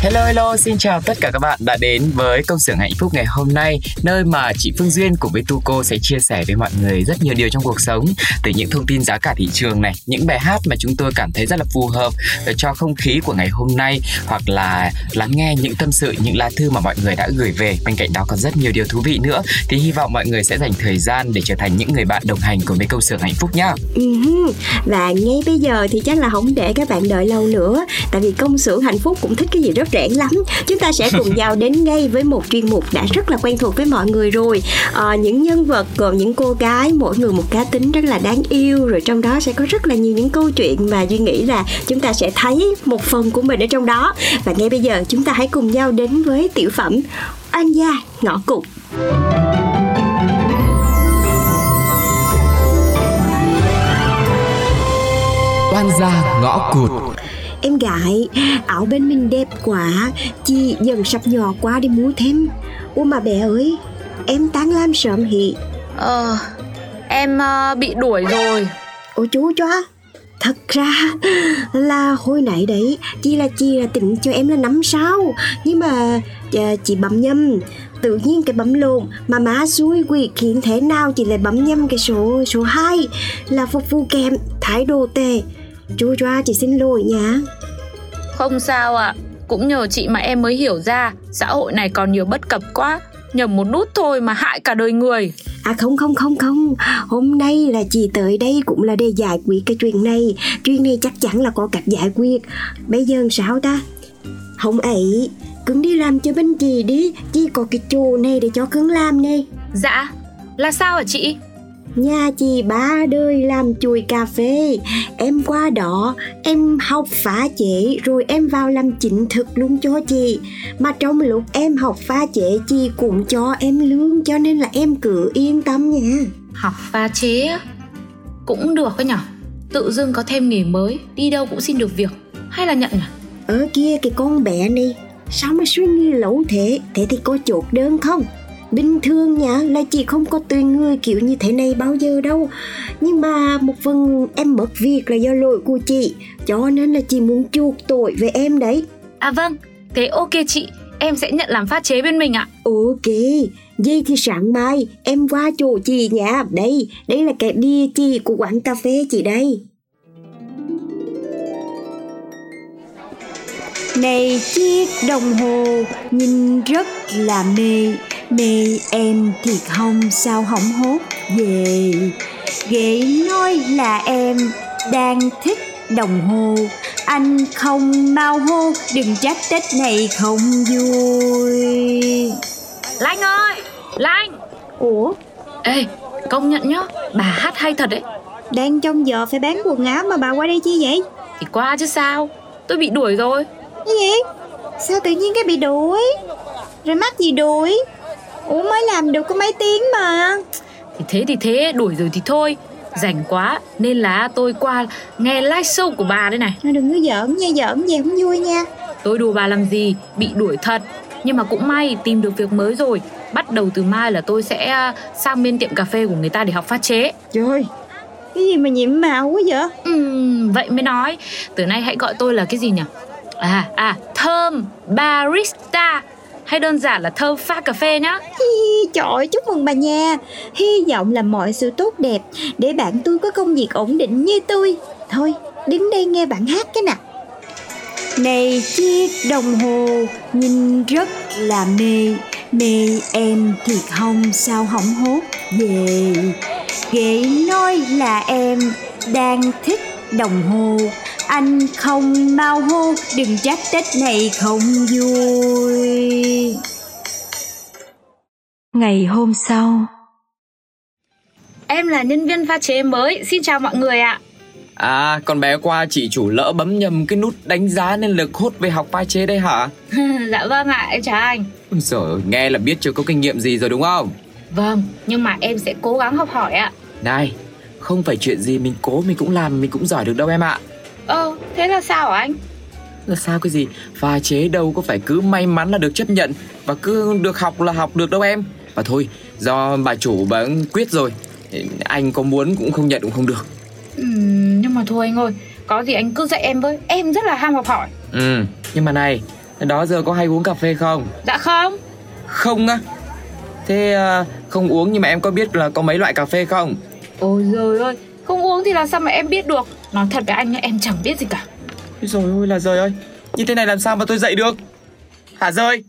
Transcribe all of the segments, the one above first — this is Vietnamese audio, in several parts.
Hello hello, xin chào tất cả các bạn đã đến với công xưởng hạnh phúc ngày hôm nay Nơi mà chị Phương Duyên cùng với Tuco sẽ chia sẻ với mọi người rất nhiều điều trong cuộc sống Từ những thông tin giá cả thị trường này, những bài hát mà chúng tôi cảm thấy rất là phù hợp ờ, cho không khí của ngày hôm nay Hoặc là lắng nghe những tâm sự, những lá thư mà mọi người đã gửi về. Bên cạnh đó còn rất nhiều điều thú vị nữa. Thì hy vọng mọi người sẽ dành thời gian để trở thành những người bạn đồng hành cùng với công xưởng hạnh phúc nhá. Ừ và ngay bây giờ thì chắc là không để các bạn đợi lâu nữa Tại vì công xưởng hạnh phúc cũng thích cái gì rất trẻ lắm. Chúng ta sẽ cùng nhau đến ngay với một chuyên mục đã rất là quen thuộc với mọi người rồi. À, Những nhân vật gồm những cô gái mỗi người một cá tính rất là đáng yêu Rồi trong đó sẽ có rất là nhiều những câu chuyện mà Duy nghĩ là chúng ta sẽ thấy một phần của mình ở trong đó. Và ngay bây giờ chúng ta hãy cùng nhau đến với tiểu phẩm Anh gia ngõ cụt. Oan gia ngõ cụt. Em gái, áo bên mình đẹp quá. Chị dần sắp nhỏ quá đi mua thêm. Ủa mà bé ơi Em tán lam sớm hị Ờ, em ờ, bị đuổi rồi. Ủa chú cho. Thật ra là hồi nãy đấy Chị là chị là tỉnh cho em là năm sao. Nhưng mà à, chị bấm nhầm. Tự nhiên cái bấm lộn Mà má xui quỷ khiến thế nào Chị lại bấm nhầm cái số số 2 Là phục vụ kèm thái độ tệ Chú cho chị xin lỗi nha Không sao ạ. Cũng nhờ chị mà em mới hiểu ra xã hội này còn nhiều bất cập quá. Nhầm một nút thôi mà hại cả đời người. À không không không không Hôm nay là chị tới đây cũng là để giải quyết cái chuyện này Chuyện này chắc chắn là có cách giải quyết Bây giờ sao ta Không ấy Cưng đi làm cho bên chị đi Chị có cái chỗ này để cho cưng làm này Dạ, là sao hả chị? Nhà chị ba đời làm chùi cà phê Em qua đó Em học phá chế Rồi em vào làm chính thực luôn cho chị Mà trong lúc em học phá chế Chị cũng cho em lương Cho nên là em cứ yên tâm nha Học pha chế? Cũng được ấy nhở. Tự dưng có thêm nghề mới, đi đâu cũng xin được việc. Hay là nhận nhỉ? Ở kia cái con bé này Sao mà suy nghĩ lẩu thế Thế thì có chốt đơn không Bình thường nha là chị không có tuyển người kiểu như thế này bao giờ đâu. Nhưng mà một phần em mất việc là do lỗi của chị Cho nên là chị muốn chuộc tội về em đấy. À vâng, thế ok chị, em sẽ nhận làm pha chế bên mình ạ. Ok, vậy thì sáng mai em qua chỗ chị nha Đây, đây là cái địa chỉ của quán cà phê chị đây. Này chiếc đồng hồ nhìn rất là mê Mê em thiệt không sao hỏng hốt về Ghệ nói là em đang thích đồng hồ Anh không mau hô đừng trách Tết này không vui Lanh ơi, Lanh! Ủa, Ê, công nhận nhá, bà hát hay thật đấy. đang trong giờ phải bán quần áo mà bà qua đây chi vậy? Thì qua chứ sao, tôi bị đuổi rồi. Cái gì? Sao tự nhiên cái bị đuổi? Rồi mắc gì đuổi? Ủa mới làm được có mấy tiếng mà Thì thế thì thế, đuổi rồi thì thôi. Rảnh quá, nên là tôi qua nghe live show của bà đây này. Thôi đừng có giỡn nha, giỡn về không vui nha Tôi đùa bà làm gì, bị đuổi thật. Nhưng mà cũng may tìm được việc mới rồi. Bắt đầu từ mai là tôi sẽ à, sang bên tiệm cà phê của người ta để học pha chế. Trời Cái gì mà nhiệm màu quá vậy? Ừm, vậy mới nói. Từ nay hãy gọi tôi là cái gì nhỉ? À, à, thơm barista. Hay đơn giản là thơm pha cà phê nhá. Hi, Trời ơi, chúc mừng bà nha. Hy vọng là mọi sự tốt đẹp Để bạn tôi có công việc ổn định như tôi. Thôi đứng đây nghe bạn hát cái nào. Này chiếc đồng hồ nhìn rất là mê. Mê em thiệt không sao hỏng hốt về. Ghệ nói là em đang thích đồng hồ anh không mau hô đừng trách tết này không vui ngày hôm sau Em là nhân viên pha chế mới, xin chào mọi người ạ. À, con bé qua chị chủ lỡ bấm nhầm cái nút đánh giá nên lực hốt về học pha chế đây hả? dạ vâng ạ, em chào anh. Ôi giời, nghe là biết chưa có kinh nghiệm gì rồi đúng không? Vâng, nhưng mà em sẽ cố gắng học hỏi ạ. Này, không phải chuyện gì mình cố mình cũng làm mình cũng giỏi được đâu em ạ. Ơ, thế là sao hả anh? Là sao cái gì? Pha chế đâu có phải cứ may mắn là được chấp nhận và cứ được học là học được đâu em. Và thôi, do bà chủ bà quyết rồi anh có muốn cũng không nhận cũng không được. Ừ, nhưng mà thôi anh ơi có gì anh cứ dạy em với. Em rất là ham học hỏi. Ừ nhưng mà này đó giờ có hay uống cà phê không? Dạ không. Không á? Thế uh, không uống nhưng mà em có biết là có mấy loại cà phê không? Ôi giời ơi không uống thì làm sao mà em biết được nói thật với anh em chẳng biết gì cả. Rồi ôi là rồi ơi. Như thế này làm sao mà tôi dạy được? Hả rơi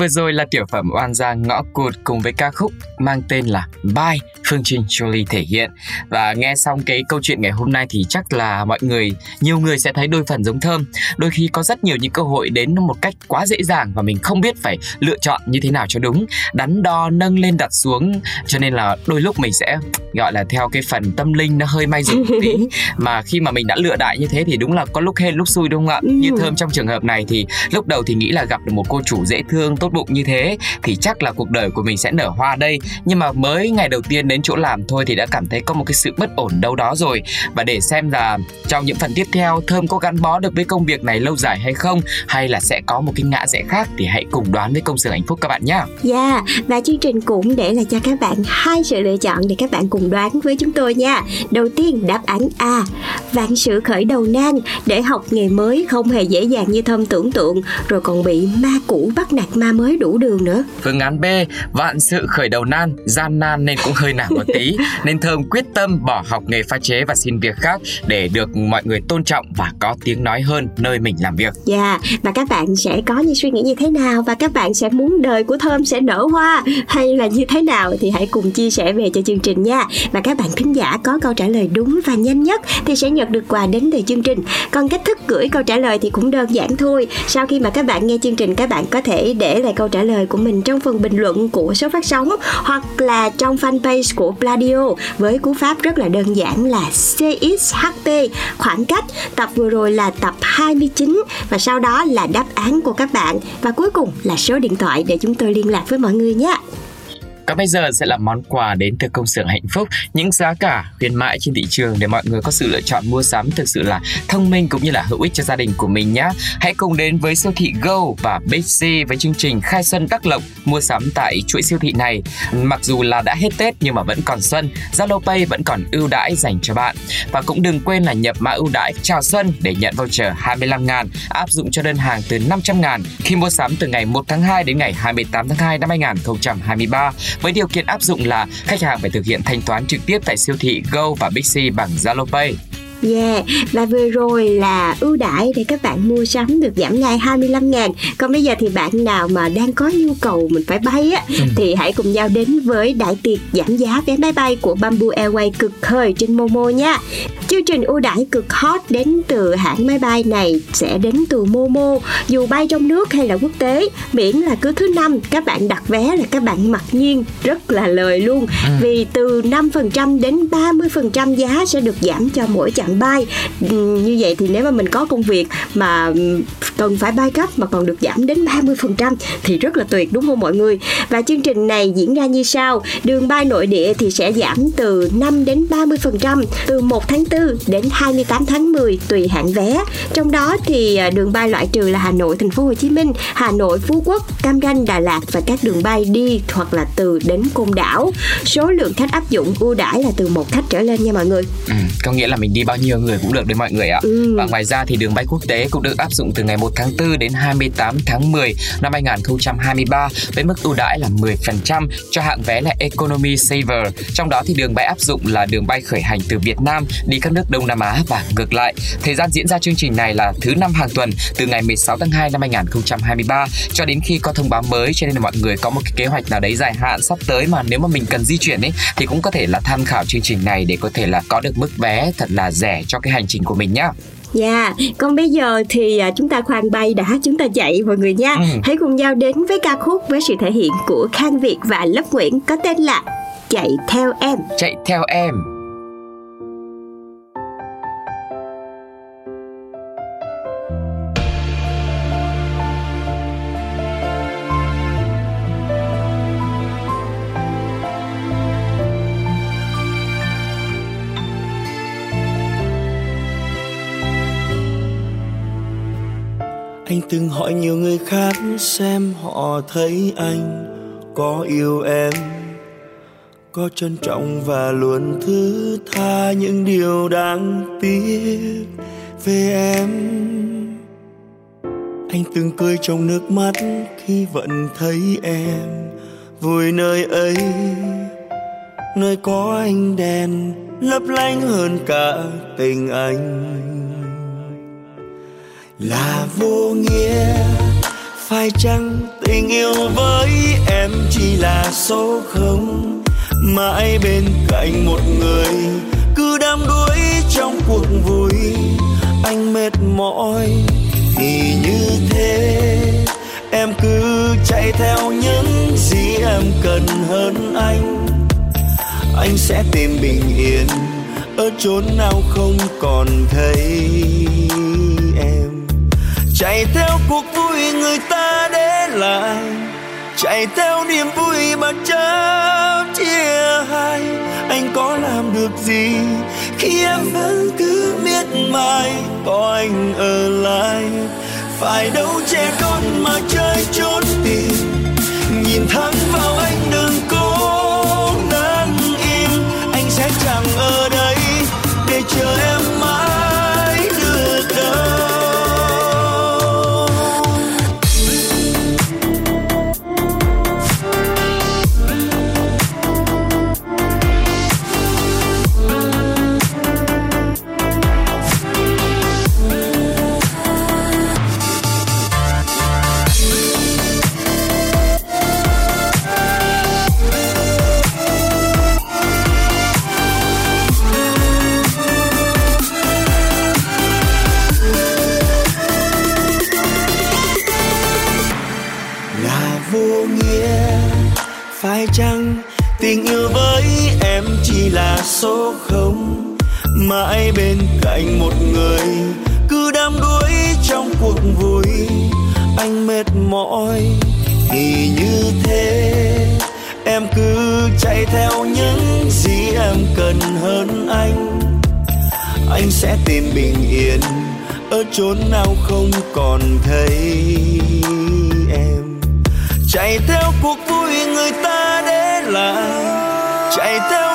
vừa rồi là tiểu phẩm oan gia ngõ cụt cùng với ca khúc mang tên là Bye Phương Trinh Jolie thể hiện. Và nghe xong cái câu chuyện ngày hôm nay thì chắc là mọi người, nhiều người sẽ thấy đôi phần giống thơm. Đôi khi có rất nhiều những cơ hội đến một cách quá dễ dàng và mình không biết phải lựa chọn như thế nào cho đúng. Đắn đo nâng lên đặt xuống cho nên là đôi lúc mình sẽ gọi là theo cái phần tâm linh nó hơi may rủi một tí. Mà khi mà mình đã lựa đại như thế thì đúng là có lúc hên lúc xui đúng không ạ? Như thơm trong trường hợp này thì lúc đầu thì nghĩ là gặp được một cô chủ dễ thương tốt bụng như thế thì chắc là cuộc đời của mình sẽ nở hoa đây nhưng mà mới ngày đầu tiên đến chỗ làm thôi thì đã cảm thấy có một cái sự bất ổn đâu đó rồi và để xem là trong những phần tiếp theo thơm có gắn bó được với công việc này lâu dài hay không hay là sẽ có một cái ngã rẽ khác thì hãy cùng đoán với công sở hạnh phúc các bạn nhé. Dạ yeah, và chương trình cũng để lại cho các bạn hai sự lựa chọn để các bạn cùng đoán với chúng tôi nha. Đầu tiên đáp án A, vạn sự khởi đầu nan để học nghề mới không hề dễ dàng như thơm tưởng tượng rồi còn bị ma cũ bắt nạt ma mới đủ đường nữa. Phương án B, vạn sự khởi đầu nan, gian nan nên cũng hơi nản một tí, nên Thơm quyết tâm bỏ học nghề pha chế và xin việc khác để được mọi người tôn trọng và có tiếng nói hơn nơi mình làm việc. Dạ, yeah, và các bạn sẽ có những suy nghĩ như thế nào và các bạn sẽ muốn đời của Thơm sẽ nở hoa hay là như thế nào thì hãy cùng chia sẻ về cho chương trình nha. Và các bạn thính giả có câu trả lời đúng và nhanh nhất thì sẽ nhận được quà đến từ chương trình. Còn cách thức gửi câu trả lời thì cũng đơn giản thôi. Sau khi mà các bạn nghe chương trình các bạn có thể để lại câu trả lời của mình trong phần bình luận của số phát sóng hoặc là trong fanpage của Pladio. Với cú pháp rất là đơn giản là CXHT khoảng cách tập vừa rồi là tập 29 và sau đó là đáp án của các bạn. Và cuối cùng là số điện thoại để chúng tôi liên lạc với mọi người nhé. Còn bây giờ sẽ là món quà đến từ công xưởng hạnh phúc, những giá cả khuyến mãi trên thị trường để mọi người có sự lựa chọn mua sắm thực sự là thông minh cũng như là hữu ích cho gia đình của mình nhé. Hãy cùng đến với siêu thị Go và Big C với chương trình khai xuân đắc lộc mua sắm tại chuỗi siêu thị này. Mặc dù là đã hết Tết nhưng mà vẫn còn xuân, Zalo Pay vẫn còn ưu đãi dành cho bạn. Và cũng đừng quên là nhập mã ưu đãi chào xuân để nhận voucher 25 ngàn áp dụng cho đơn hàng từ 500 ngàn khi mua sắm từ ngày 1 tháng 2 đến ngày 28 tháng 2 năm 2023 với điều kiện áp dụng là khách hàng phải thực hiện thanh toán trực tiếp tại siêu thị Go và Bixi bằng Zalo Pay. Yeah, và vừa rồi là ưu đãi để các bạn mua sắm được giảm ngay 25 ngàn Còn bây giờ thì bạn nào mà đang có nhu cầu mình phải bay á ừ. Thì hãy cùng nhau đến với đại tiệc giảm giá vé máy bay của Bamboo Airways cực khơi trên Momo nha Chương trình ưu đãi cực hot đến từ hãng máy bay này sẽ đến từ Momo Dù bay trong nước hay là quốc tế Miễn là cứ thứ năm các bạn đặt vé là các bạn mặc nhiên rất là lời luôn ừ. Vì từ 5% đến 30% giá sẽ được giảm cho mỗi chặng bạn bay ừ, như vậy thì nếu mà mình có công việc mà cần phải bay cấp mà còn được giảm đến 30% thì rất là tuyệt đúng không mọi người? Và chương trình này diễn ra như sau. Đường bay nội địa thì sẽ giảm từ 5 đến 30% từ 1 tháng 4 đến 28 tháng 10 tùy hạng vé. Trong đó thì à, đường bay loại trừ là Hà Nội thành phố Hồ Chí Minh Hà Nội Phú Quốc Cam Ranh Đà Lạt và các đường bay đi hoặc là từ đến Côn Đảo. Số lượng khách áp dụng ưu đãi là từ một khách trở lên nha mọi người. Ừ, có nghĩa là mình đi bao nhiêu người cũng được đấy mọi người ạ. Ừ. Và ngoài ra thì đường bay quốc tế cũng được áp dụng từ ngày 1 tháng 4 đến 28 tháng 10 năm 2023 với mức ưu đãi là 10% cho hạng vé là Economy Saver. Trong đó thì đường bay áp dụng là đường bay khởi hành từ Việt Nam đi các nước Đông Nam Á và ngược lại. Thời gian diễn ra chương trình này là thứ năm hàng tuần từ ngày 16 tháng 2 năm 2023 cho đến khi có thông báo mới cho nên là mọi người có một cái kế hoạch nào đấy dài hạn sắp tới mà nếu mà mình cần di chuyển ấy thì cũng có thể là tham khảo chương trình này để có thể là có được mức vé thật là rẻ cho cái hành trình của mình nhá. Dạ, yeah. còn bây giờ thì à, chúng ta khoan bay đã, chúng ta chạy mọi người nha. Ừ. Hãy cùng nhau đến với ca khúc với sự thể hiện của Khang Việt và Lấp Nguyễn có tên là Chạy theo em. Chạy theo em. Từng hỏi nhiều người khác xem họ thấy anh có yêu em, có trân trọng và luôn thứ tha những điều đáng tiếc về em. Anh từng cười trong nước mắt khi vẫn thấy em vui nơi ấy, nơi có anh đèn lấp lánh hơn cả tình anh là vô nghĩa, phải chăng tình yêu với em chỉ là số không? Mãi bên cạnh một người, cứ đắm đuối trong cuộc vui. Anh mệt mỏi thì như thế, em cứ chạy theo những gì em cần hơn anh. Anh sẽ tìm bình yên ở chốn nào không còn thấy chạy theo cuộc vui người ta để lại. Chạy theo niềm vui mà chấp chia hai. Anh có làm được gì khi em vẫn cứ miết mài? Có anh ở lại. Phải đâu trẻ con mà chơi trốn tìm. Nhìn thẳng vào anh đừng cố nắng im. Anh sẽ chẳng ở đây để chờ cứ chạy theo những gì em cần hơn anh. Anh sẽ tìm bình yên ở chốn nào không còn thấy em. Chạy theo cuộc vui người ta để lại, chạy theo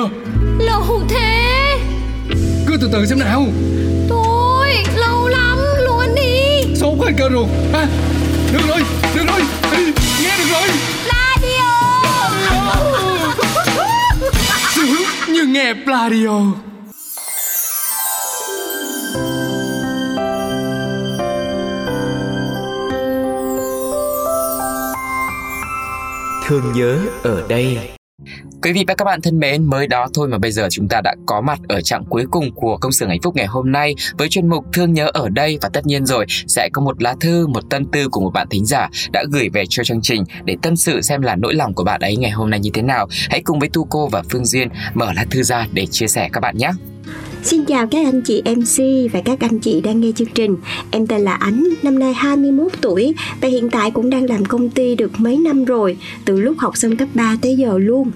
Chưa Lâu thế. Cứ từ từ xem nào. Thôi lâu lắm luôn đi. Sốt hết cơ ruột à, Được rồi Được rồi. Nghe được rồi. Radio. Sướng như nghe Pladio Thương nhớ ở đây Quý vị và các bạn thân mến, mới đó thôi mà bây giờ chúng ta đã có mặt ở trạng cuối cùng của công xưởng hạnh phúc ngày hôm nay với chuyên mục Thương nhớ ở đây và tất nhiên rồi sẽ có một lá thư, một tâm tư của một bạn thính giả đã gửi về cho chương trình để tâm sự xem là nỗi lòng của bạn ấy ngày hôm nay như thế nào. Hãy cùng với Tu cô và Phương Duyên mở lá thư ra để chia sẻ các bạn nhé. Xin chào các anh chị MC và các anh chị đang nghe chương trình. Em tên là Ánh, năm nay 21 tuổi và hiện tại cũng đang làm công ty được mấy năm rồi, từ lúc học xong cấp 3 tới giờ luôn.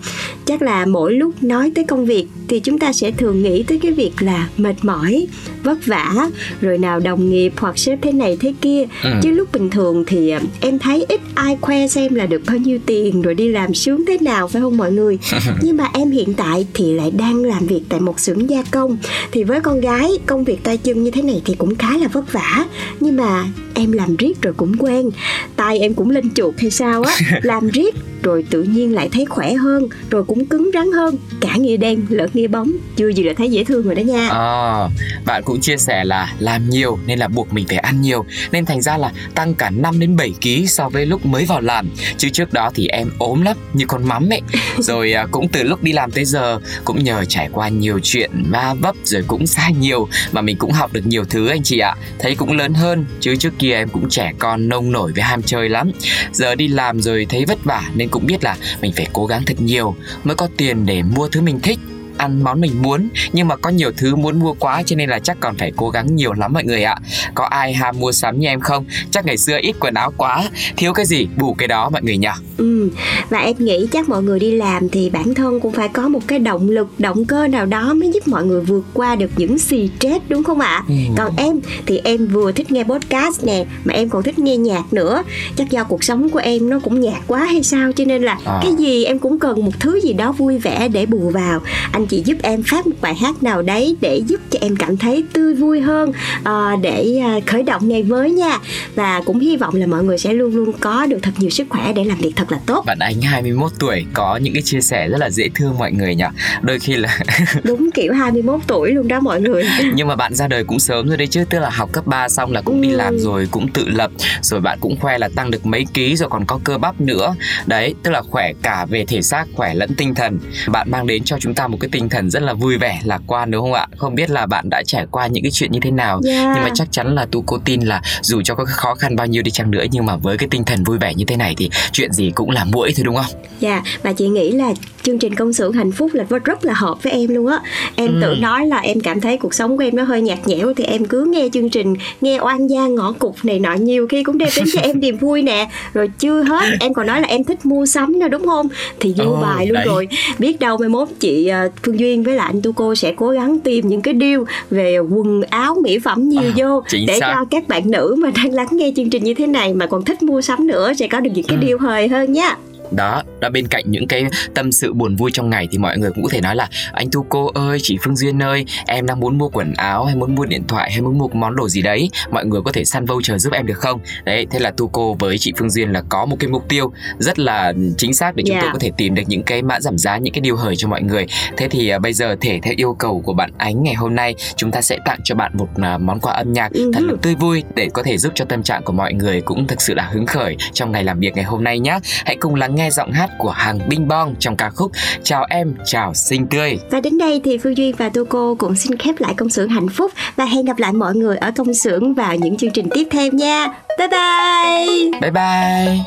Chắc là mỗi lúc nói tới công việc thì chúng ta sẽ thường nghĩ tới cái việc là mệt mỏi, vất vả, rồi nào đồng nghiệp hoặc sếp thế này thế kia. Ừ. Chứ lúc bình thường thì à, em thấy ít ai khoe xem là được bao nhiêu tiền rồi đi làm sướng thế nào phải không mọi người? Nhưng mà em hiện tại thì lại đang làm việc tại một xưởng gia công thì với con gái công việc tay chân như thế này thì cũng khá là vất vả. Nhưng mà em làm riết rồi cũng quen. Tay em cũng lên chuột hay sao á làm riết rồi tự nhiên lại thấy khỏe hơn rồi cũng cứng rắn hơn. Cả nghĩa đen lẫn nghĩa bóng. Chưa gì đã thấy dễ thương rồi đó nha. À, bạn cũng chia sẻ là làm nhiều nên là buộc mình phải ăn nhiều. Nên thành ra là tăng cả 5 đến 7 kg so với lúc mới vào làm. Chứ trước đó thì em ốm lắm như con mắm ấy. Rồi à, cũng từ lúc đi làm tới giờ cũng nhờ trải qua nhiều chuyện va vấp rồi cũng sai nhiều mà mình cũng học được nhiều thứ anh chị ạ. Thấy cũng lớn hơn chứ trước kia em cũng trẻ con nông nổi với ham chơi lắm. Giờ đi làm rồi thấy vất vả nên cũng biết là mình phải cố gắng thật nhiều mới có tiền để mua thứ mình thích ăn món mình muốn nhưng mà có nhiều thứ muốn mua quá cho nên là chắc còn phải cố gắng nhiều lắm mọi người ạ. Có ai ham mua sắm như em không? Chắc ngày xưa ít quần áo quá thiếu cái gì bù cái đó mọi người nhỉ. Ừ và em nghĩ chắc mọi người đi làm thì bản thân cũng phải có một cái động lực động cơ nào đó mới giúp mọi người vượt qua được những xì stress đúng không ạ? Ừ. còn em thì em vừa thích nghe podcast nè mà em còn thích nghe nhạc nữa. Chắc do cuộc sống của em nó cũng nhạt quá hay sao cho nên là à. cái gì em cũng cần một thứ gì đó vui vẻ để bù vào. Anh anh chị giúp em phát một bài hát nào đấy để giúp cho em cảm thấy tươi vui hơn uh, để uh, khởi động ngày mới nha. Và cũng hy vọng là mọi người sẽ luôn luôn có được thật nhiều sức khỏe để làm việc thật là tốt. Bạn anh 21 tuổi có những cái chia sẻ rất là dễ thương mọi người nhỉ? Đôi khi là đúng kiểu 21 tuổi luôn đó mọi người. Nhưng mà bạn ra đời cũng sớm rồi đấy chứ tức là học cấp 3 xong là cũng ừ. đi làm rồi cũng tự lập rồi bạn cũng khoe là tăng được mấy ký rồi còn có cơ bắp nữa. Đấy tức là khỏe cả về thể xác khỏe lẫn tinh thần. Bạn mang đến cho chúng ta một cái tinh thần rất là vui vẻ lạc quan đúng không ạ? Không biết là bạn đã trải qua những cái chuyện như thế nào. Yeah. nhưng mà chắc chắn là tu cô tin là dù cho có khó khăn bao nhiêu đi chăng nữa nhưng mà với cái tinh thần vui vẻ như thế này thì chuyện gì cũng là muỗi thôi đúng không? Dạ yeah, và chị nghĩ là chương trình công xưởng hạnh phúc là rất là hợp với em luôn á. Em ừ. tự nói là em cảm thấy cuộc sống của em nó hơi nhạt nhẽo thì em cứ nghe chương trình nghe oan gia ngõ cục này nọ nhiều khi cũng đem đến cho em niềm vui nè. Rồi chưa hết em còn nói là em thích mua sắm nữa đúng không? Thì vô oh, bài luôn đấy. rồi. Biết đâu mai mốt chị uh, phương duyên với lại anh tu cô sẽ cố gắng tìm những cái deal về quần áo mỹ phẩm nhiều à, vô để xác. cho các bạn nữ mà đang lắng nghe chương trình như thế này mà còn thích mua sắm nữa sẽ có được những cái ừ. deal hời hơn nhá đó đó bên cạnh những cái tâm sự buồn vui trong ngày thì mọi người cũng có thể nói là anh tu cô ơi chị phương duyên ơi em đang muốn mua quần áo hay muốn mua điện thoại hay muốn mua món đồ gì đấy mọi người có thể săn voucher giúp em được không đấy thế là tu cô với chị phương duyên là có một cái mục tiêu rất là chính xác để chúng yeah. tôi dạ. có thể tìm được những cái mã giảm giá những cái điều hời cho mọi người thế thì uh, bây giờ thể theo yêu cầu của bạn ánh ngày hôm nay chúng ta sẽ tặng cho bạn một uh, món quà âm nhạc uh-huh. thật là tươi vui để có thể giúp cho tâm trạng của mọi người cũng thực sự là hứng khởi trong ngày làm việc ngày hôm nay nhé hãy cùng lắng nghe giọng hát của hàng Binh Bong trong ca khúc Chào em, chào xinh tươi. Và đến đây thì Phương Duyên và Tô Cô cũng xin khép lại công xưởng hạnh phúc và hẹn gặp lại mọi người ở công xưởng vào những chương trình tiếp theo nha. Bye bye. Bye bye.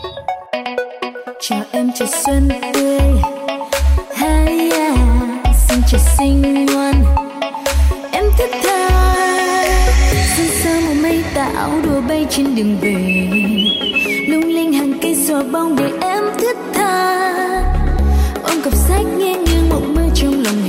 Chào em chào xuân tươi. Hay à, xin chào xinh ngoan. Em thức tha. Xuân xa màu mây tạo đùa bay trên đường về lung linh hàng cây xòa bông để em cặp sách nghe như mộng mơ trong lòng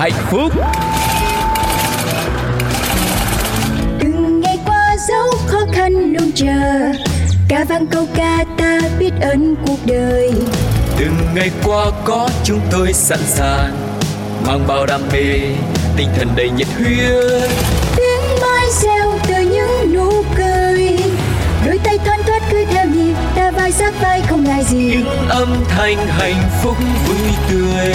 hạnh phúc. từng ngày qua dấu khó khăn luôn chờ. Ca vang câu ca ta biết ơn cuộc đời. Từng ngày qua có chúng tôi sẵn sàng mang bao đam mê, tinh thần đầy nhiệt huyết. tiếng mai reo từ những nụ cười. Đôi tay thoăn thoắt cứ theo nhịp ta vai sát vai không ngại gì. Những âm thanh hạnh phúc vui tươi